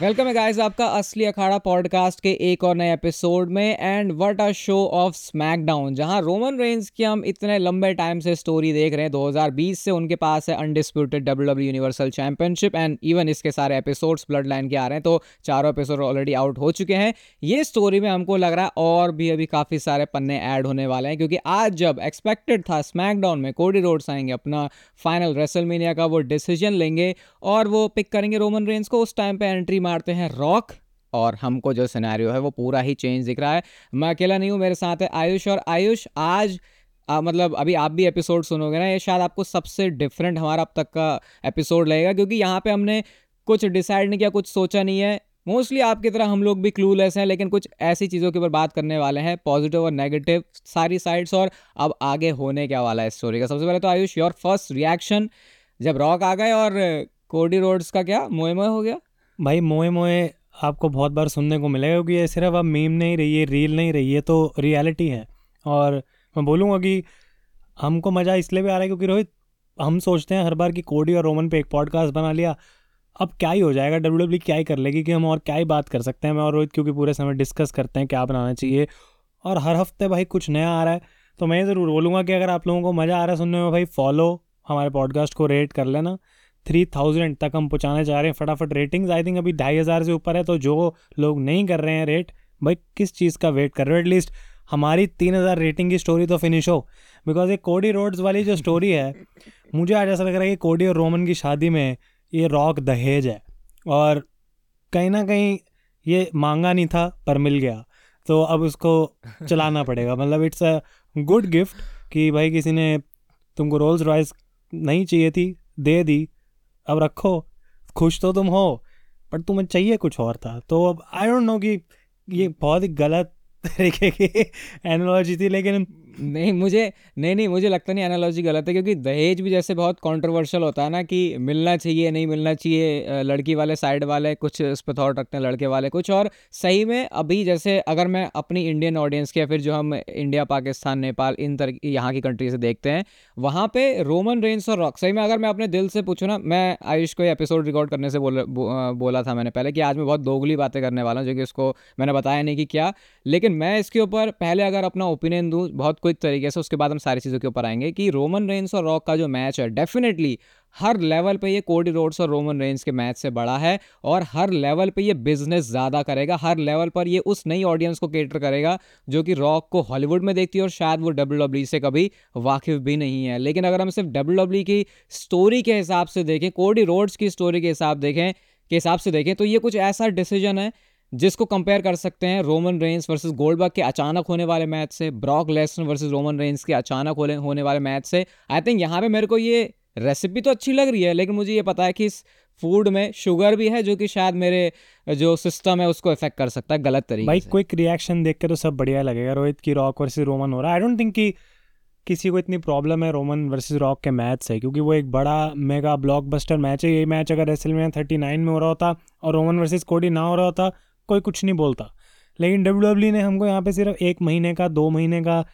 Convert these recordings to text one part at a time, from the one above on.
Welcome है guys आपका असली अखाड़ा पॉडकास्ट के एक और नए एपिसोड में and what a show of SmackDown जहाँ रोमन रेंज की हम इतने लंबे टाइम से स्टोरी देख रहे हैं। 2020 से उनके पास है undisputed W universal championship and even इसके सारे एपिसोड्स ब्लड लाइन के आ रहे हैं तो चारों एपिसोड ऑलरेडी आउट हो चुके हैं। ये स्टोरी में हमको लग रहा है और भी अभी काफ़ी सारे पन्ने ऐड होने वाले हैं, क्योंकि आज जब एक्सपेक्टेड था स्मैकडाउन में कोडी रोड्स आएँगे अपना फाइनल रेसलमेनिया का, वो डिसीज़न लेंगे और वो पिक करेंगे रोमन रेंज को, उस टाइम पे एंट्री मारते हैं रॉक और हमको जो सिनेरियो है वो पूरा ही चेंज दिख रहा है। मैं अकेला नहीं हूँ मेरे साथ है आयुष और आयुष आज आ, मतलब अभी आप भी एपिसोड सुनोगे ना ये शायद आपको सबसे डिफरेंट हमारा अब तक का एपिसोड लगेगा क्योंकि यहाँ पे हमने कुछ डिसाइड नहीं किया कुछ सोचा नहीं है। मोस्टली आपकी तरह हम लोग भी क्लूलेस हैं लेकिन कुछ ऐसी चीज़ों के ऊपर बात करने वाले हैं पॉजिटिव और नेगेटिव सारी साइड्स और अब आगे होने क्या वाला है स्टोरी का। सबसे पहले तो आयुष योर फ़र्स्ट रिएक्शन जब रॉक आ गए और कोडी रोड्स का क्या मोए हो गया? भाई मोए मोए आपको बहुत बार सुनने को मिलेगा क्योंकि ये सिर्फ़ अब मीम नहीं रही है, रील नहीं रही है तो रियलिटी है। और मैं बोलूँगा कि हमको मज़ा इसलिए भी आ रहा है क्योंकि रोहित, हम सोचते हैं हर बार कि कोडी और रोमन पे एक पॉडकास्ट बना लिया, अब क्या ही हो जाएगा डब्ल्यू डब्ल्यू क्या ही कर लेगी कि हम और क्या ही बात कर सकते हैं मैं और रोहित क्योंकि पूरे समय डिस्कस करते हैं क्या बनाना चाहिए। और हर हफ़्ते भाई कुछ नया आ रहा है तो मैं ज़रूर बोलूँगा कि अगर आप लोगों को मज़ा आ रहा है सुनने में भाई फॉलो हमारे पॉडकास्ट को रेट कर लेना। थ्री थाउज़ेंड तक हम पहुँचाने चाह रहे हैं फटाफट रेटिंग्स आई थिंक अभी ढाई हज़ार से ऊपर है तो जो लोग नहीं कर रहे हैं रेट भाई किस चीज़ का वेट कर रहे हो? एटलीस्ट हमारी तीन हज़ार रेटिंग की स्टोरी तो फिनिश हो। बिकॉज़ ये कोडी रोड्स वाली जो स्टोरी है मुझे आज ऐसा लग रहा है कि कोडी और रोमन की शादी में ये रॉक दहेज है। और कहीं ना कहीं ये मांगा नहीं था पर मिल गया। तो अब उसको चलाना पड़ेगा। मतलब इट्स अ गुड गिफ्ट कि भाई किसी ने तुमको रोल्स रॉयस नहीं चाहिए थी दे दी। अब रखो, खुश तो तुम हो, पर तुम्हें चाहिए कुछ और था। तो अब आई डोंट नो कि ये बहुत ही गलत तरीके की एनोलॉजी थी, लेकिन नहीं, मुझे, नहीं नहीं, मुझे लगता नहीं एनालॉजी गलत है, क्योंकि दहेज भी जैसे बहुत कंट्रोवर्शियल होता है ना कि मिलना चाहिए, नहीं मिलना चाहिए लड़की वाले साइड वाले कुछ इस पर थॉट रखते हैं, लड़के वाले कुछ, और सही में अभी जैसे अगर मैं अपनी इंडियन ऑडियंस की या फिर जो हम इंडिया पाकिस्तान नेपाल इन तरह यहाँ की कंट्री से देखते हैं, वहाँ पर रोमन रेंस और रॉक सही में अगर मैं अपने दिल से पूछूँ ना, मैं आयुष को एपिसोड रिकॉर्ड करने से बोल बोला था मैंने पहले कि आज मैं बहुत दोगली बातें करने वाला हूँ, जो कि उसको मैंने बताया नहीं कि क्या, लेकिन मैं इसके ऊपर पहले अगर अपना ओपिनियन दूँ, बहुत क्विक तरीके से उसके बाद हम सारी चीज़ों के ऊपर आएँगे कि रोमन रेंस और रॉक का जो मैच है डेफिनेटली हर लेवल पे ये कोडी रोड्स और रोमन रेंस के मैच से बड़ा है और हर लेवल पे ये बिज़नेस ज़्यादा करेगा। हर लेवल पर ये उस नई ऑडियंस को केटर करेगा जो कि रॉक को हॉलीवुड में देखती है और शायद वो डब्ल्यू से कभी वाकिफ भी नहीं है। लेकिन अगर हम सिर्फ़ डब्ल्यू की स्टोरी के हिसाब से देखें कोडी रोड्स की स्टोरी के हिसाब देखें, के हिसाब से देखें तो ये कुछ ऐसा डिसीज़न है जिसको कंपेयर कर सकते हैं रोमन रेंस वर्सेस गोल्डबर्ग के अचानक होने वाले मैच से Brock Lesnar versus Roman Reigns के अचानक होने होने वाले मैच से आई थिंक यहाँ पे मेरे को ये रेसिपी तो अच्छी लग रही है लेकिन मुझे ये पता है कि इस फ़ूड में शुगर भी है जो कि शायद मेरे जो सिस्टम है उसको इफ़ेक्ट कर सकता है गलत तरीके भाई क्विक रिएक्शन देख के तो सब बढ़िया लगेगा। रोहित की रॉक वर्सेस रोमन हो रहा है। आई डोंट थिंक कि किसी को इतनी प्रॉब्लम है रोमन वर्सेस रॉक के मैच से क्योंकि वो एक बड़ा मेगा ब्लॉकबस्टर मैच है। ये मैच अगर रेसल में थर्टी नाइन में हो रहा होता और रोमन वर्सेस कोडी ना हो रहा होता कोई कुछ नहीं बोलता। लेकिन डब्ल्यू ने हमको यहाँ पे सिर्फ़ एक महीने का, दो महीने का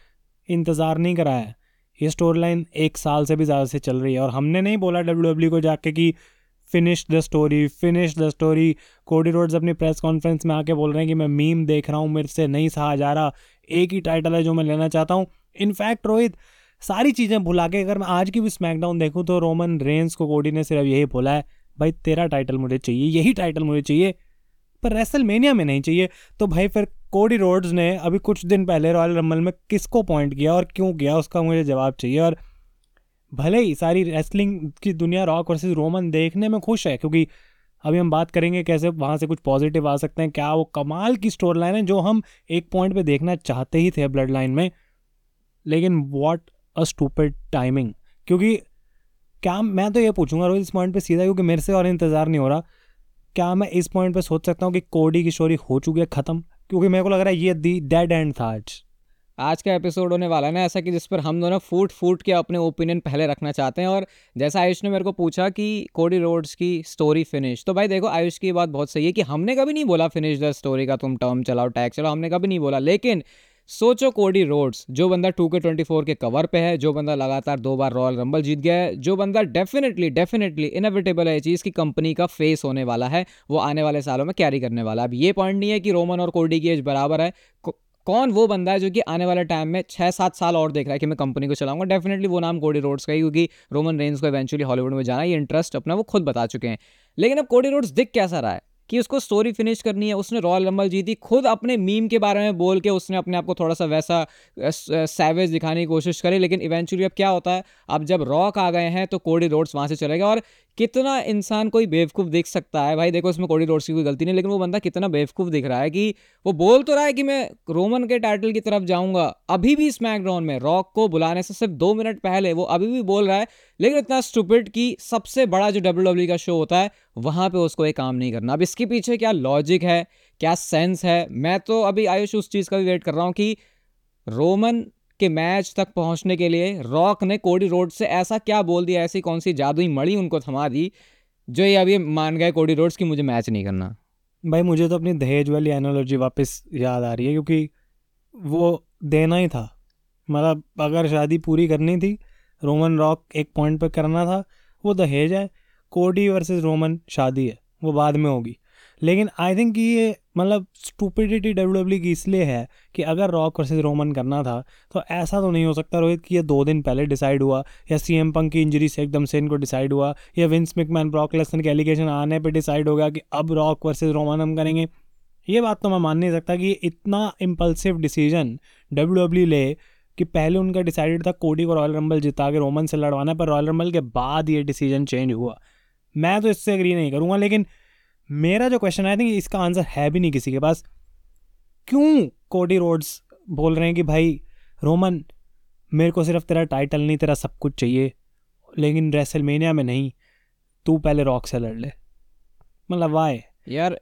इंतज़ार नहीं कराया है। ये स्टोरी लाइन एक साल से भी ज़्यादा से चल रही है और हमने नहीं बोला डब्ल्यू को जाके कि finish the story finish the story Cody Rhodes अपनी प्रेस कॉन्फ्रेंस में आके बोल रहे हैं कि मैं मीम देख रहा हूँ, मेरे से नहीं सहा जा रहा। एक ही टाइटल है जो मैं लेना चाहता हूँ। इनफैक्ट रोहित सारी चीज़ें भुला के अगर मैं आज की भी स्मैकडाउन देखूँ तो रोमन रेंस को कोडी ने सिर्फ़ यही बोला है, भाई, तेरा टाइटल मुझे चाहिए, यही टाइटल मुझे चाहिए पर रेसल मेनिया में नहीं चाहिए। तो भाई फिर कोडी रोड्स ने अभी कुछ दिन पहले रॉयल रंबल में किसको पॉइंट किया और क्यों किया, उसका मुझे जवाब चाहिए। और भले ही सारी रेसलिंग की दुनिया रॉक वर्सेस रोमन देखने में खुश है, क्योंकि अभी हम बात करेंगे कैसे वहाँ से कुछ पॉजिटिव आ सकते हैं, क्या वो कमाल की स्टोर लाइन है जो हम एक पॉइंट पे देखना चाहते ही थे ब्लड लाइन में। लेकिन वॉट अ स्टूपिड टाइमिंग क्योंकि क्या मैं तो ये पूछूँगा रोज इस पॉइंट पे सीधा, क्योंकि मेरे से और इंतज़ार नहीं हो रहा। क्या मैं इस पॉइंट पे सोच सकता हूँ कि कोडी की स्टोरी हो चुकी है, ख़त्म? क्योंकि मेरे को लग रहा है ये दी डेड एंड था आज। आज का एपिसोड होने वाला है ना ऐसा कि जिस पर हम दोनों फूट फूट के अपने ओपिनियन पहले रखना चाहते हैं और जैसा आयुष ने मेरे को पूछा कि कोडी रोड्स की स्टोरी फिनिश तो भाई देखो आयुष की बात बहुत सही है कि हमने कभी नहीं बोला फिनिश द स्टोरी का तुम टर्म चलाओ टैग चलाओ, हमने कभी नहीं बोला, लेकिन सोचो कोडी रोड्स, जो बंदा टू के ट्वेंटी फोर के कवर पे है, जो बंदा लगातार दो बार रॉयल रंबल जीत गया है, जो बंदा डेफिनेटली डेफिनेटली इनएविटेबल है चीज़ की कंपनी का फेस होने वाला है, वो आने वाले सालों में कैरी करने वाला है। अब ये पॉइंट नहीं है कि रोमन और कोडी की एज बराबर है। कौन वो बंदा है जो कि आने वाले टाइम में छः सात साल और देख रहा है कि मैं कंपनी को चलाऊँगा। डेफिनेटली वो नाम कोडी रोड्स का ही, क्योंकि रोमन रेंज को इवेंचुअली हॉलीवुड में जाना ये इंटरेस्ट अपना वो खुद बता चुके हैं। लेकिन अब कोडी रोड्स दिख कैसा रहा है? कि उसको स्टोरी फिनिश करनी है, उसने रॉयल रंबल जीती, खुद अपने मीम के बारे में बोल के उसने अपने आप को थोड़ा सा वैसा सैवेज दिखाने की कोशिश करी, लेकिन इवेंचुअली अब क्या होता है, अब जब रॉक आ गए हैं तो कोडी रोड्स वहाँ से चलेगा और कितना इंसान कोई बेवकूफ़ दिख सकता है भाई, देखो इसमें कोडी रोड्स की कोई गलती नहीं, लेकिन वो बंदा कितना बेवकूफ़ दिख रहा है कि वो बोल तो रहा है कि मैं रोमन के टाइटल की तरफ़ जाऊँगा, अभी भी स्मैकडाउन में रॉक को बुलाने से सिर्फ़ दो मिनट पहले वो अभी भी बोल रहा है, लेकिन इतना स्टूपिड कि सबसे बड़ा जो डब्ल्यू डब्ल्यू का शो होता है, वहाँ पर उसको एक काम नहीं करना। अब इसके पीछे क्या लॉजिक है, क्या सेंस है? मैं तो अभी आयुष उस चीज़ का भी वेट कर रहा हूँ कि रोमन के मैच तक पहुँचने के लिए रॉक ने कोडी रोड से ऐसा क्या बोल दिया, ऐसी कौन सी जादुई मड़ी उनको थमा दी, जो ये अभी मान गए कोडी रोड्स की मुझे मैच नहीं करना। भाई, मुझे तो अपनी दहेज वाली एनोलॉजी वापस याद आ रही है, क्योंकि वो देना ही था। मतलब अगर शादी पूरी करनी थी, रोमन रॉक एक पॉइंट पे करना था, वो दहेज है, कोडी वर्सेस रोमन शादी है, वो बाद में होगी। लेकिन आई थिंक ये मतलब स्टूपिडिटी डब्ल्यू डब्ल्यू की इसलिए है कि अगर रॉक वर्सेज रोमन करना था तो ऐसा तो नहीं हो सकता रोहित कि ये दो दिन पहले डिसाइड हुआ, या सी एम पंक की इंजरी से एकदम से इनको डिसाइड हुआ, या विंस मिकमैन ब्रॉक लेसन के एलिगेशन आने पर डिसाइड हो गया कि अब रॉक वर्सेज रोमन हम करेंगे। ये बात तो मैं मान नहीं सकता कि ये इतना इम्पल्सिव डिसीज़न डब्ल्यू ले कि पहले उनका डिसाइडेड था कोडी को रॉयल रंबल जिता के रोमन से लड़वाना पर रॉयल रंबल के बाद ये डिसीज़न चेंज हुआ। मैं तो इससे एग्री नहीं करूँगा, लेकिन मेरा जो क्वेश्चन आई थिंक इसका आंसर है भी नहीं किसी के पास, क्यों कोडी रोड्स बोल रहे हैं कि भाई, रोमन, मेरे को सिर्फ़ तेरा टाइटल नहीं, तेरा सब कुछ चाहिए, लेकिन रेसलमेनिया में नहीं, तू पहले रॉक से लड़ ले। मतलब वाई यार,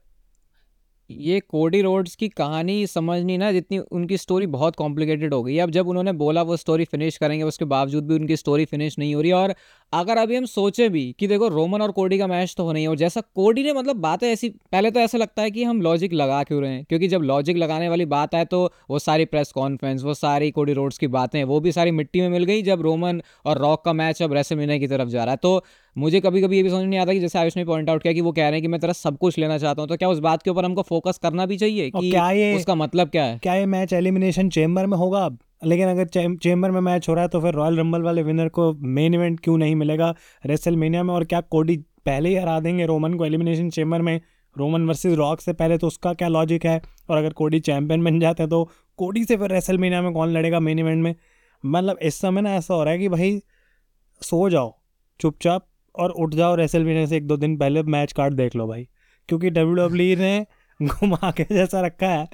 ये कोडी रोड्स की कहानी समझनी ना, जितनी उनकी स्टोरी बहुत कॉम्प्लिकेटेड हो गई अब जब उन्होंने बोला वो स्टोरी फिनिश करेंगे, उसके बावजूद भी उनकी स्टोरी फिनिश नहीं हो रही, और अगर अभी हम सोचे भी कि देखो रोमन और कोडी का मैच तो होना ही और जैसा कोडी ने मतलब बातें ऐसी पहले तो ऐसा लगता है कि हम लॉजिक लगा क्यों रहे हैं? क्योंकि जब लॉजिक लगाने वाली बात आए तो वो सारी प्रेस कॉन्फ्रेंस वो सारी कोडी रोड्स की बातें वो भी सारी मिट्टी में मिल गई जब रोमन और रॉक का मैच अब रेसलमेनिया की तरफ़ जा रहा है। तो मुझे कभी कभी ये भी समझ नहीं आता कि जैसे आयुष ने पॉइंट आउट किया कि वो कह रहे हैं कि मैं तेरा सब कुछ लेना चाहता हूँ तो क्या उस बात के ऊपर हमको फोकस करना भी चाहिए कि क्या ये उसका मतलब क्या है? क्या ये मैच एलिमिनेशन चेम्बर में होगा अब? लेकिन अगर चेम्बर में मैच हो रहा है तो फिर रॉयल रंबल वाले विनर को मेन इवेंट क्यों नहीं मिलेगा रेसल में? और क्या कोडी पहले ही हरा देंगे रोमन को एलिमिनेशन चेम्बर में? रोमन वर्सेस रॉक से पहले तो उसका क्या लॉजिक है? और अगर कोडी चैंपियन बन जाते हैं तो कोडी से फिर रेसल में कौन लड़ेगा मेन इवेंट में? मतलब इस समय ना ऐसा हो रहा है कि भाई, सो जाओ, चुपचाप और उठ जाओ रेसल से एक दो दिन पहले मैच कार्ड देख लो भाई। क्योंकि डब्ल्यू डब्ल्यू e ने घुमा के जैसा रखा है।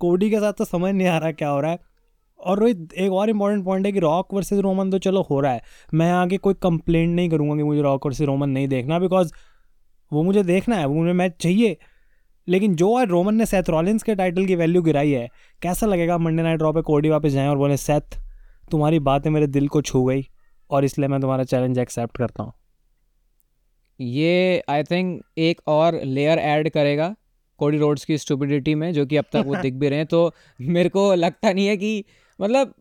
कोडी के साथ तो समझ नहीं आ रहा क्या हो रहा है। और रोहित एक और इंपॉर्टेंट पॉइंट है कि रॉक वर्सेस रोमन तो चलो हो रहा है। मैं आगे कोई कंप्लेंट नहीं करूँगा कि मुझे रॉक वर्सेस रोमन नहीं देखना बिकॉज़ वो मुझे देखना है वो मुझे मैच चाहिए। लेकिन जो आज रोमन ने सेथ रॉलिंस के टाइटल की वैल्यू गिराई है कैसा लगेगा मंडे नाइट ड्रॉ पे कोडी वापस जाएँ और बोले सेथ तुम्हारी बातें मेरे दिल को छू गई और इसलिए मैं तुम्हारा चैलेंज एक्सेप्ट करता हूँ। ये आई थिंक एक और लेयर ऐड करेगा कोडी रोड्स की स्टूपिडिटी में जो कि अब तक वो दिख भी रहे हैं। तो मेरे को लगता नहीं है कि मतलब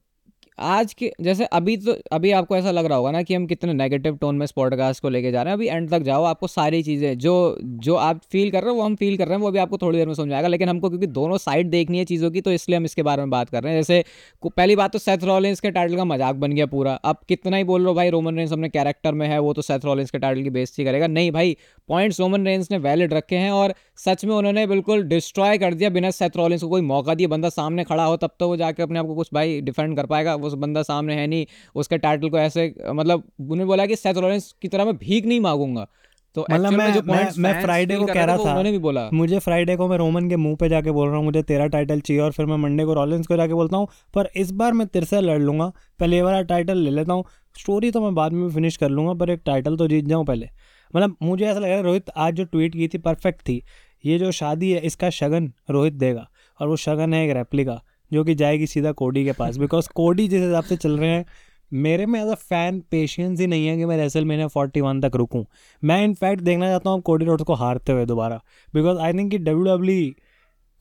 आज के, जैसे अभी तो अभी आपको ऐसा लग रहा होगा ना कि हम कितने नेगेटिव टोन में इस पॉडकास्ट को लेके जा रहे हैं। अभी एंड तक जाओ, आपको सारी चीज़ें, जो जो आप फील कर रहे हो, वो हम फील कर रहे हैं, वो अभी आपको थोड़ी देर में समझाएगा लेकिन हमको, क्योंकि दोनों साइड देखनी है चीज़ों की तो इसलिए हम इसके बारे में बात कर रहे हैं। जैसे पहली बात तो सेथ रॉलिंस के टाइटल का मज़ाक बन गया पूरा। अब कितना ही बोल रहे हो, भाई रोमन रेंस अपने कैरेक्टर में है, वो तो सेथ रॉलिंस के टाइटल की बेस्ती करेगा। नहीं भाई पॉइंट्स रोमन रेंस ने वैलिड रखे हैं और सच में उन्होंने बिल्कुल डिस्ट्रॉय कर दिया बिना सेथ रॉलिंस को। कोई मौका दिया बंदा सामने खड़ा हो तब तो वो जाके अपने आप को कुछ भाई डिफेंड कर पाएगा। उस बंदा सामने है नहीं उसके टाइटल को ऐसे मतलब उन्होंने बोला कि सेथ रॉलिंस की तरह मैं भीख नहीं मांगूँगा। तो मतलब मैं जो मैं, मैं फ्राइडे को कह रहा था उन्होंने भी बोला। मुझे फ्राइडे को मैं रोमन के मुँह पे जाके बोल रहा हूँ मुझे तेरा टाइटल चाहिए और फिर मैं मंडे को रॉलिंस को जाके बोलता हूँ। पर इस बार मैं तेरे से लड़ लूँगा। पहले ये वाला टाइटल ले लेता हूँ। स्टोरी तो मैं बाद में फिनिश कर लूँगा पर एक टाइटल तो जीत जाऊँ पहले। मतलब मुझे ऐसा लग रहा है रोहित आज जो ट्वीट की थी परफेक्ट थी। ये जो शादी है, इसका शगन रोहित देगा और वो शगन है एक रेप्लिका जो कि जाएगी सीधा कोडी के पास। बिकॉज़ कोडी जिस हिसाब से चल रहे हैं, मेरे में एज अ फ़ैन पेशेंस ही नहीं है कि मैं रेसल मैंने फोर्टी वन तक रुकूं। मैं इनफैक्ट देखना चाहता हूँ कोडी रोड्स को हारते हुए दोबारा। बिकॉज़ आई थिंक कि डब्ल्यू डब्ल्यू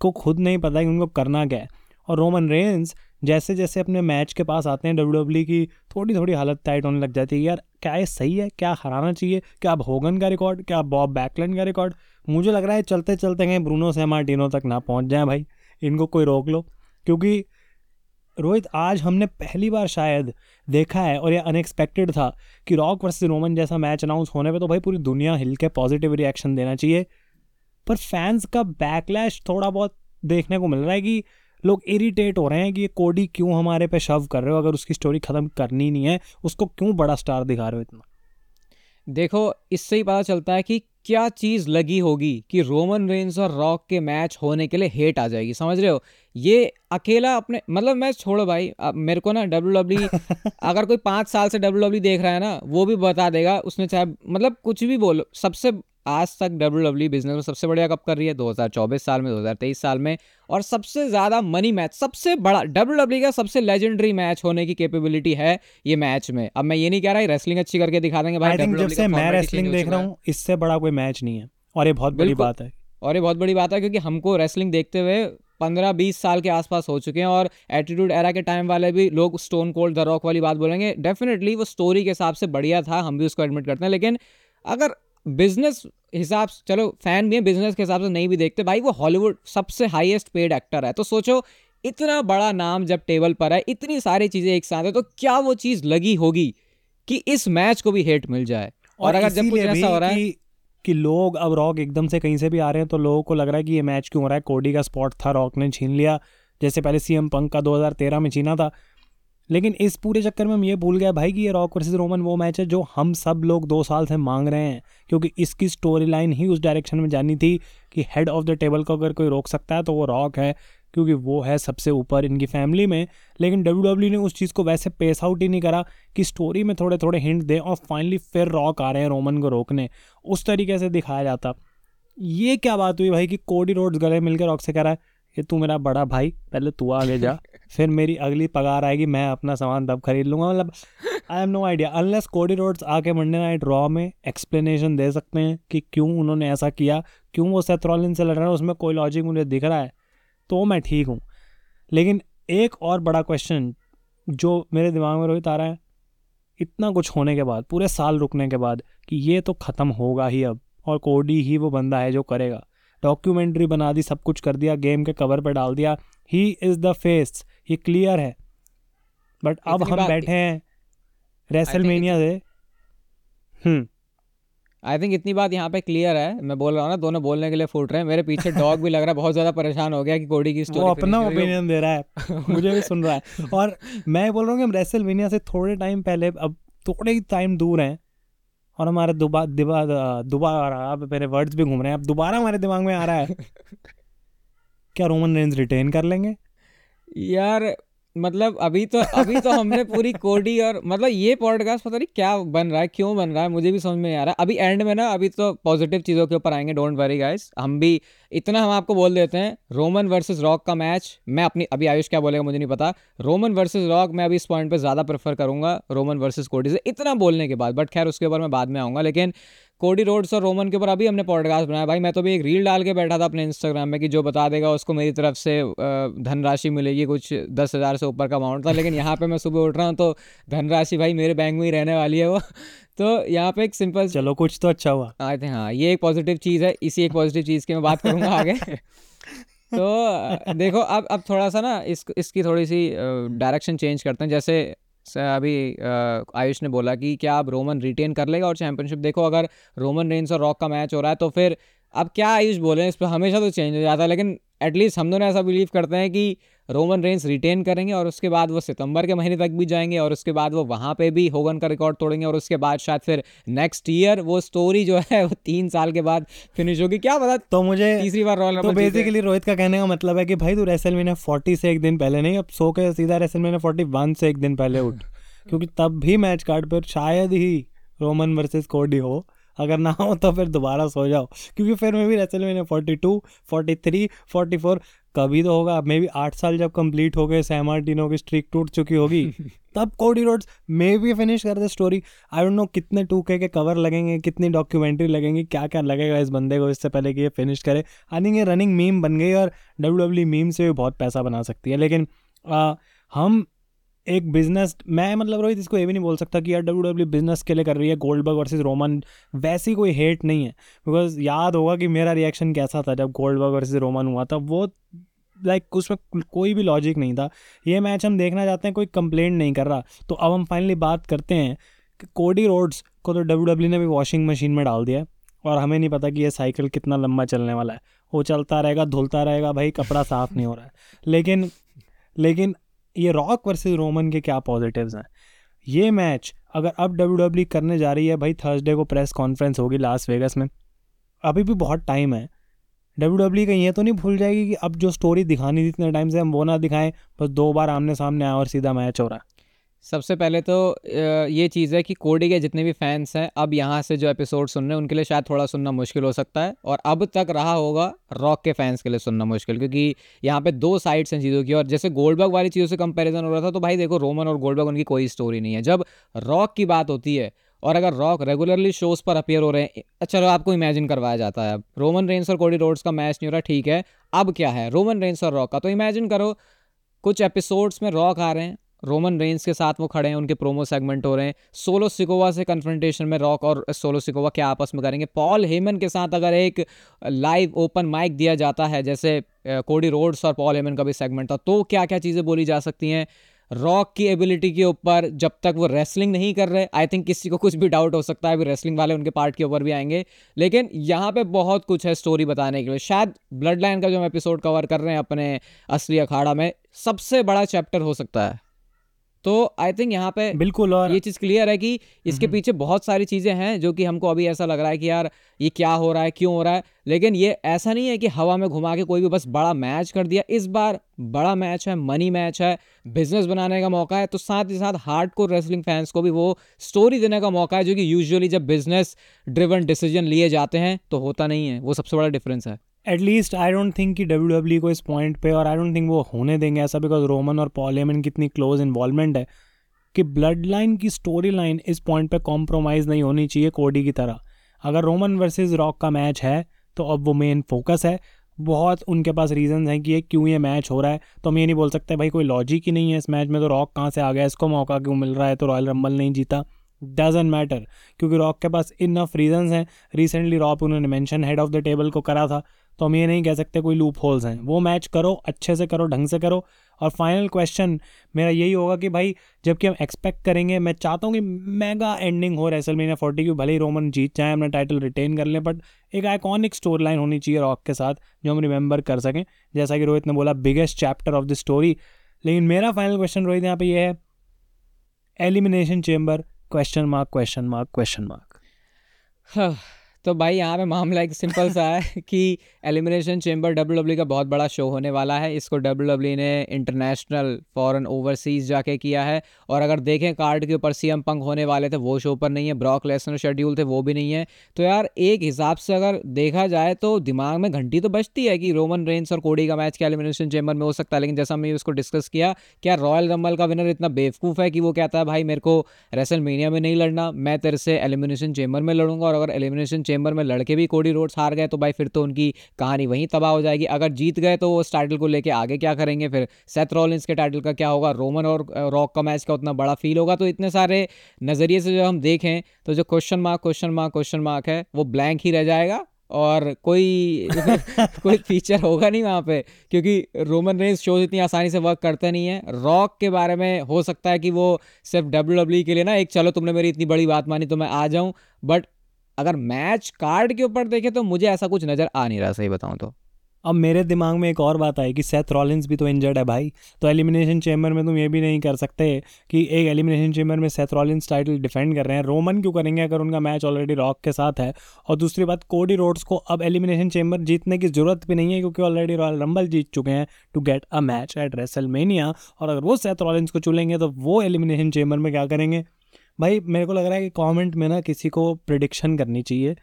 को खुद नहीं पता कि उनको करना क्या है। और रोमन रेंस जैसे जैसे अपने मैच के पास आते हैं डब्ल्यू डब्ल्यू की थोड़ी थोड़ी हालत टाइट होने लग जाती है यार क्या ये सही है? क्या हराना चाहिए? क्या अब होगन का रिकॉर्ड क्या बॉब बैकलैंड का रिकॉर्ड मुझे लग रहा है चलते चलते कहीं ब्रूनो से मार्टिनो तक ना पहुँच जाए भाई। इनको कोई रोक लो, क्योंकि रोहित, आज हमने पहली बार शायद देखा है और ये अनएक्सपेक्टेड था कि रॉक वर्सेस रोमन जैसा मैच अनाउंस होने पे तो भाई पूरी दुनिया हिल के पॉजिटिव रिएक्शन देना चाहिए। पर फैंस का बैकलैश थोड़ा बहुत देखने को मिल रहा है कि लोग इरिटेट हो रहे हैं कि ये कोडी क्यों हमारे पे शव कर रहे हो, अगर उसकी स्टोरी ख़त्म करनी नहीं है, उसको क्यों बड़ा स्टार दिखा रहे हो इतना? देखो, इससे ही पता चलता है कि क्या चीज़ लगी होगी कि रोमन रेंस और रॉक के मैच होने के लिए हेट आ जाएगी? समझ रहे हो? ये अकेला अपने मतलब मैं छोड़ो भाई अब मेरे को ना डब्ल्यू डब्ल्यू अगर कोई पाँच साल से डब्ल्यू डब्ल्यू देख रहा है ना वो भी बता देगा उसने चाहे मतलब कुछ भी बोलो सबसे आज तक डब्ल्यू डब्ल्यू बिज़नेस में सबसे बढ़िया कब कर रही है? 2024 साल में 2023 साल में। और सबसे ज़्यादा मनी मैच सबसे बड़ा डब्ल्यू डब्ल्यू का सबसे लेजेंडरी मैच होने की कैपेबिलिटी है ये मैच में। अब मैं ये नहीं कह रहा रेसलिंग अच्छी करके दिखा देंगे भाई आई जब से मैं रेसलिंग देख रहा हूँ। इससे बड़ा कोई मैच नहीं है। और ये बहुत बड़ी बात है। और ये बहुत बड़ी बात है क्योंकि हमको रेसलिंग देखते हुए पंद्रह बीस साल के आसपास हो चुके हैं और एटीट्यूड एरा के टाइम वाले भी लोग स्टोन कोल्ड द रॉक वाली बात बोलेंगे। डेफिनेटली वो स्टोरी के हिसाब से बढ़िया था हम भी उसको एडमिट करते हैं। लेकिन अगर बिज़नेस हिसाब से चलो फ़ैन भी है बिज़नेस के हिसाब से नहीं भी देखते। भाई वो हॉलीवुड सबसे हाईएस्ट पेड एक्टर है। तो सोचो इतना बड़ा नाम जब टेबल पर है इतनी सारी चीज़ें एक साथ है तो क्या वो चीज़ लगी होगी कि इस मैच को भी हेट मिल जाए? और और अगर जब कुछ ऐसा हो रहा है कि, लोग अब रॉक एकदम से कहीं से भी आ रहे हैं तो लोगों को लग रहा है कि ये मैच क्यों हो रहा है? कोडी का स्पॉट था रॉक ने छीन लिया। जैसे पहले सीएम पंक का 2013 में छीना था लेकिन इस पूरे चक्कर में हम ये भूल गया भाई कि ये रॉक वर्सेस रोमन वो मैच है जो हम सब लोग दो साल से मांग रहे हैं, क्योंकि इसकी स्टोरी लाइन ही उस डायरेक्शन में जानी थी कि हेड ऑफ़ द टेबल को अगर कोई रोक सकता है तो वो रॉक है, क्योंकि वो है सबसे ऊपर इनकी फैमिली में। लेकिन डब्ल्यू डब्ल्यू ने उस चीज़ को वैसे पेस आउट ही नहीं करा कि स्टोरी में थोड़े थोड़े हिंट दें और फाइनली फिर रॉक आ रहे हैं रोमन को रोकने। उस तरीके से दिखाया जाता। ये क्या बात हुई भाई कि कोडी रोड्स गले मिलकर रॉक से कह रहा है, ये तू मेरा बड़ा भाई, पहले तू आगे जा। फिर मेरी अगली पगार आएगी, मैं अपना सामान तब खरीद लूँगा। मतलब I have no idea unless Cody Rhodes आके मंडे नाइट रॉ में एक्सप्लेनेशन दे सकते हैं कि क्यों उन्होंने ऐसा किया, क्यों वो सेथ रॉलिन से लड़ रहे हैं, उसमें कोई लॉजिक मुझे दिख रहा है तो मैं ठीक हूँ। लेकिन एक और बड़ा क्वेश्चन जो मेरे दिमाग में रोहित आ रहा है, इतना कुछ होने के बाद, पूरे साल रुकने के बाद, कि ये तो ख़त्म होगा ही अब, और कोडी ही वो बंदा है जो करेगा। डॉक्यूमेंट्री बना दी, सब कुछ कर दिया गेम के कवर पर डाल दिया। ही इज़ द फेस ये क्लियर है। बट अब हम बैठे हैं। रेसलमेनिया से। हम्म। आई थिंक इतनी बात यहाँ पे क्लियर है। मैं बोल रहा हूँ ना दोनों बोलने के लिए फूट रहे हैं। मेरे पीछे डॉग भी लग रहा है। बहुत ज़्यादा परेशान हो गया कि कोडी की स्टोरी वो अपना ओपिनियन दे रहा है। मुझे भी सुन रहा है। और मैं बोल रहा हूँ कि हम रेसलमेनिया से थोड़े टाइम पहले अब थोड़े ही टाइम दूर हैं। और हमारे दोबारा दोबारा दोबारा अब मेरे वर्ड्स भी घूम रहे हैं। अब दोबारा हमारे दिमाग में आ रहा है क्या रोमन रेंज रिटेन कर लेंगे। यार मतलब अभी तो अभी तो हमने पूरी कोडी और मतलब ये पॉडकास्ट पता नहीं क्या बन रहा है, क्यों बन रहा है, मुझे भी समझ में नहीं आ रहा। है अभी एंड में ना, अभी तो पॉजिटिव चीज़ों के ऊपर आएँगे डोंट वरी गाइस हम भी, इतना हम आपको बोल देते हैं रोमन वर्सेस रॉक का मैच मैं अपनी, अभी आयुष क्या बोलेगा मुझे नहीं पता। रोमन वर्सेस रॉक मैं अभी इस पॉइंट पर ज़्यादा प्रेफर करूँगा रोमन वर्सेज कोडी से, इतना बोलने के बाद बट खैर उसके ऊपर मैं बाद में आऊँगा, लेकिन कोडी रोड्स और रोमन के ऊपर अभी हमने पॉडकास्ट बनाया। भाई मैं तो भी एक रील डाल के बैठा था अपने इंस्टाग्राम में कि जो बता देगा उसको मेरी तरफ़ से धनराशि मिलेगी कुछ दस हज़ार से ऊपर का अमाउंट था। लेकिन यहाँ पे मैं सुबह उठ रहा हूँ तो धनराशि भाई मेरे बैंक में ही रहने वाली है वो। तो यहाँ पे एक सिंपल चलो कुछ तो अच्छा हुआ। आई थिंक हाँ ये एक पॉजिटिव चीज़ है इसी एक पॉजिटिव चीज़ की मैं बात करूँगा आगे। तो देखो अब अब थोड़ा सा ना इस इसकी थोड़ी सी डायरेक्शन चेंज करते हैं। जैसे अभी आयुष ने बोला कि क्या आप रोमन रिटेन कर लेगा और चैंपियनशिप देखो, अगर रोमन रेंस और रॉक का मैच हो रहा है तो फिर अब क्या आयुष बोले? इस पर हमेशा तो चेंज हो जाता है, लेकिन एटलीस्ट हम दोनों ऐसा बिलीव करते हैं कि रोमन रेंस रिटेन करेंगे और उसके बाद वो सितंबर के महीने तक भी जाएँगे और उसके बाद वो वहाँ पे भी होगन का रिकॉर्ड तोड़ेंगे और उसके बाद शायद फिर नेक्स्ट ईयर वो स्टोरी जो है वो तीन साल के बाद फिनिश होगी। क्या पता तो मुझे तीसरी बार रॉयल तो बेसिकली रोहित का कहने का मतलब है कि भाई तू रेसलमेनिया 40 से एक दिन पहले नहीं अब सो के सीधा रेसलमेनिया 41 से एक दिन पहले उठ। क्योंकि तब भी मैच कार्ड पर शायद ही रोमन वर्सेस कोडी हो। अगर ना हो तो फिर दोबारा सो जाओ। क्योंकि फिर मैं भी रेसल मैंने forty two forty three forty four कभी तो होगा। मे बी आठ साल जब कंप्लीट हो गए सैमार्टिनो की स्ट्रिक टूट चुकी होगी तब Cody Rhodes may be finish कर दे स्टोरी आई डोंट नो कितने टू के कवर लगेंगे कितनी डॉक्यूमेंट्री लगेंगी क्या क्या लगेगा इस बंदे को इससे पहले कि ये फिनिश करे। आई थिंक ये रनिंग मीम बन गई और डब्ल्यू डब्ल्यू मीम से भी बहुत पैसा बना सकती है। लेकिन आ, हम एक बिज़नेस मैं मतलब रोहित इसको ये भी नहीं बोल सकता कि यार डब्ल्यू डब्ल्यू बिज़नेस के लिए कर रही है गोल्ड गोल्डबर्ग वर्सेस रोमन वैसी कोई हेट नहीं है। बिकॉज़ याद होगा कि मेरा रिएक्शन कैसा था जब गोल्ड गोल्डबर्ग वर्सेस रोमन हुआ था वो लाइक like, उसमें कोई भी लॉजिक नहीं था। ये मैच हम देखना चाहते हैं कोई कंप्लेंट नहीं कर रहा। तो अब हम फाइनली बात करते हैं कि कोडी रोड्स को तो डब्ल्यू डब्ल्यू ने भी वॉशिंग मशीन में डाल दिया और हमें नहीं पता कि ये साइकिल कितना लंबा चलने वाला है। वो चलता रहेगा धुलता रहेगा भाई कपड़ा साफ़ नहीं हो रहा है। लेकिन लेकिन ये रॉक वर्सेस रोमन के क्या पॉजिटिव्स हैं? ये मैच अगर अब डब्ल्यू डब्ल्यू करने जा रही है भाई थर्सडे को प्रेस कॉन्फ्रेंस होगी लास वेगस में। अभी भी बहुत टाइम है। डब्ल्यू डब्ल्यू कहीं ये तो नहीं भूल जाएगी कि अब जो स्टोरी दिखानी थी इतने टाइम से, हम वो ना दिखाएँ, बस दो बार आमने सामने आए और सीधा मैच हो रहा है। सबसे पहले तो ये चीज़ है कि कोडी के जितने भी फैंस हैं, अब यहाँ से जो एपिसोड सुन रहे हैं, उनके लिए शायद थोड़ा सुनना मुश्किल हो सकता है और अब तक रहा होगा रॉक के फैंस के लिए सुनना मुश्किल क्योंकि यहाँ पे दो साइड्स हैं चीज़ों की और जैसे गोल्डबर्ग वाली चीज़ों से कंपैरिजन हो रहा था तो भाई देखो रोमन और गोल्डबर्ग उनकी कोई स्टोरी नहीं है। जब रॉक की बात होती है और अगर रॉक रेगुलरली शोज़ पर अपियर हो रहे हैं चलो आपको इमेजिन करवाया जाता है अब। रोमन रेंस और कोडी रोड्स का मैच नहीं हो रहा, ठीक है, अब क्या है? रोमन रेंस और रॉक का तो इमेजिन करो, कुछ एपिसोड्स में रॉक आ रहे हैं रोमन रेंज के साथ वो खड़े हैं, उनके प्रोमो सेगमेंट हो रहे हैं। सोलो सिकोवा से कन्फ्रंटेशन में रॉक और सोलो सिकोवा क्या आपस में करेंगे? पॉल हेमन के साथ अगर एक लाइव ओपन माइक दिया जाता है, जैसे कोडी रोड्स और पॉल हेमन का भी सेगमेंट था तो क्या क्या चीज़ें बोली जा सकती हैं? रॉक की एबिलिटी के ऊपर जब तक वो रेसलिंग नहीं कर रहे आई थिंक किसी को कुछ भी डाउट हो सकता है, अभी रेसलिंग वाले उनके पार्ट के ऊपर भी आएँगे। लेकिन यहाँ पे बहुत कुछ है स्टोरी बताने के लिए। शायद ब्लड लाइन का जो हम एपिसोड कवर कर रहे हैं अपने असली अखाड़ा में, सबसे बड़ा चैप्टर हो सकता है। तो आई थिंक यहाँ पे बिल्कुल और ये चीज़ क्लियर है कि इसके पीछे बहुत सारी चीज़ें हैं जो कि हमको अभी ऐसा लग रहा है कि यार ये क्या हो रहा है क्यों हो रहा है। लेकिन ये ऐसा नहीं है कि हवा में घुमा के कोई भी बस बड़ा मैच कर दिया। इस बार बड़ा मैच है मनी मैच है बिज़नेस बनाने का मौका है। तो साथ ही साथ हार्ड को रेसलिंग फैंस को भी वो स्टोरी देने का मौका है जो कि यूजुअली जब बिज़नेस ड्रिवन डिसीज़न लिए जाते हैं तो होता नहीं है। वो सबसे बड़ा डिफरेंस है। At least I don't think कि डब्ल्यू डब्ल्यू को इस पॉइंट पे और आई डोंट थिंक वो होने देंगे ऐसा बिकॉज़ रोमन और पॉलेमन की इतनी क्लोज इन्वॉल्वमेंट है कि ब्लड लाइन की स्टोरी लाइन इस पॉइंट पे कॉम्प्रोमाइज़ नहीं होनी चाहिए कोडी की तरह। अगर रोमन वर्सेस रॉक का मैच है तो अब वो मेन फोकस है। बहुत उनके पास रीजन हैं कि ये क्यों ये मैच हो रहा है। तो हम ये नहीं बोल सकते भाई कोई लॉजिक ही नहीं है इस मैच में तो रॉक कहाँ से आ गया, इसको मौका क्यों मिल रहा है? तो रॉयल रंबल नहीं जीता। डजेंट मैटर क्योंकि रॉक के पास इनफ रीजंस हैं। रिसेंटली रॉक उन्होंने mention head of the table को करा था। तो हम ये नहीं कह सकते कोई लूप होल्स हैं। वो मैच करो, अच्छे से करो, ढंग से करो। और फाइनल क्वेश्चन मेरा यही होगा कि भाई, जबकि हम एक्सपेक्ट करेंगे, मैं चाहता हूँ कि मेगा एंडिंग हो रेसल मीनिया फोर्टी की भले ही रोमन जीत जाए, अपना टाइटल रिटेन कर लें बट एक आइकॉनिक स्टोरी लाइन होनी चाहिए रॉक के साथ, जो हम रिमेंबर कर सकें। जैसा कि रोहित ने बोला biggest chapter of the story लेकिन मेरा फाइनल क्वेश्चन रोहित, यहाँ पे ये है elimination chamber question mark question mark question mark तो भाई यहाँ पे मामला एक सिंपल सा है कि एलिमिनेशन चेंबर डब्ल्यू का बहुत बड़ा शो होने वाला है। इसको डब्ल्यू डब्ल्यू ने इंटरनेशनल फॉरेन ओवरसीज जाके किया है। और अगर देखें कार्ड के ऊपर सी एम पंक होने वाले थे, वो शो पर नहीं है। ब्रॉक लेसन शेड्यूल थे, वो भी नहीं है। तो यार एक हिसाब से अगर देखा जाए तो दिमाग में घंटी तो बचती है कि रोमन रेंस और कोडी का मैच क्या एलिमिनेशन चेंबर में हो सकता है। लेकिन जैसा हमने उसको डिस्कस किया, क्या रॉयल रंबल का विनर इतना बेवकूफ़ है कि वो कहता है, भाई मेरे को रेसल में नहीं लड़ना, मैं तेरे से एलिमिनेशन चेंबर में लड़ूँगा। और अगर एलिमिनेशन चेंबर में लड़के भी कोडी रोड्स हार गए तो भाई फिर तो उनकी कहानी वहीं तबाह हो जाएगी। अगर जीत गए तो वो उस टाइटल को लेके आगे क्या करेंगे? फिर सेथ रॉलिंस के टाइटल का क्या होगा? रोमन और रॉक का मैच का उतना बड़ा फील होगा। तो इतने सारे नज़रिए से जो हम देखें तो जो question mark question mark question mark है, वो ब्लैंक ही रह जाएगा और कोई कोई फीचर होगा नहीं वहाँ पे, क्योंकि रोमन रेंस शोज़ इतनी आसानी से वर्क करते नहीं है। रॉक के बारे में हो सकता है कि वो सिर्फ़ डब्ल्यू डब्ल्यू के लिए ना, एक, चलो तुमने मेरी इतनी बड़ी बात मानी तो मैं आ जाऊँ। बट अगर मैच कार्ड के ऊपर देखें तो मुझे ऐसा कुछ नज़र आ नहीं रहा, सही बताऊँ तो। अब मेरे दिमाग में एक और बात आई कि सेथ रॉलिंस भी तो इंजर्ड है भाई। तो एलिमिनेशन चेम्बर में तुम ये भी नहीं कर सकते कि एक एलिमिनेशन चेम्बर में सेथ रॉलिंस टाइटल डिफेंड कर रहे हैं। रोमन क्यों करेंगे अगर उनका मैच ऑलरेडी रॉक के साथ है? और दूसरी बात कोडी रोड्स को अब एलिमिनेशन चेम्बर जीतने की ज़रूरत भी नहीं है क्योंकि ऑलरेडी रॉयल रंबल जीत चुके हैं to get a match at wrestle और अगर वो सेथ रॉलिंस को चुनेंगे तो वो एलिमिनेशन चेम्बर में क्या करेंगे? भाई, मेरे को लग रहा है कि कमेंट में ना किसी को प्रिडिक्शन करनी चाहिए,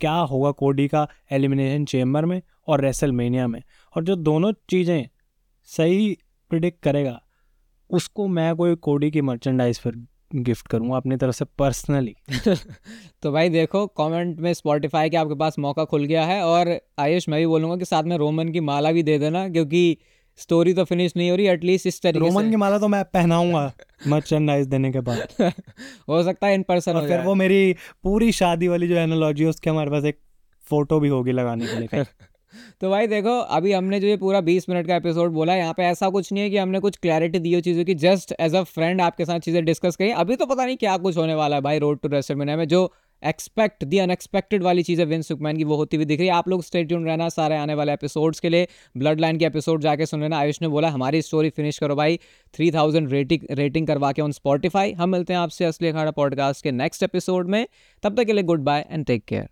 क्या होगा कोडी का एलिमिनेशन चेम्बर में और रेसलमेनिया में। और जो दोनों चीज़ें सही प्रिडिक्ट करेगा, उसको मैं कोई कोडी की मर्चेंडाइज फिर गिफ्ट करूँगा अपनी तरफ़ से पर्सनली तो भाई देखो कमेंट में स्पॉटिफाई के आपके पास मौका खुल गया है और आयुष, मैं भी बोलूँगा कि साथ में रोमन की माला भी दे देना, क्योंकि स्टोरी तो फिनिश नहीं हो रही एटलीस्ट इस तरीके रोमन की माला तो मैं पहनाऊँगा मर्चेंडाइज देने के बाद। हो सकता है इन पर्सन और फिर वो मेरी पूरी शादी वाली जो एनोलॉजी है उसके हमारे पास एक फ़ोटो भी होगी लगाने के लिए तो भाई देखो अभी हमने जो ये पूरा 20 मिनट का एपिसोड बोला यहाँ पे ऐसा कुछ नहीं है कि हमने कुछ क्लैरिटी दी हो चीज़ों की जस्ट एज अ फ्रेंड आपके साथ चीज़ें डिस्कस करी। अभी तो पता नहीं क्या कुछ होने वाला है भाई रोड टू रेसलमेनिया में जो एक्सपेक्ट दी अनएक्सपेक्टेड वाली चीज़ें विन सुकमैन की, वो होती हुई दिख रही है। आप लोग स्टेट ट्यून रहना सारे आने वाले एपिसोड्स के लिए। ब्लड लाइन के एपिसोड जाके सुन लेना। आयुष ने बोला, हमारी स्टोरी फिनिश करो भाई। थ्री थाउज़ेंड रेटिंग रेटिंग करवा के ऑन स्पॉटिफाई हम मिलते हैं आपसे असली अखाड़ा पॉडकास्ट के नेक्स्ट एपिसोड में। तब तक के लिए goodbye and take care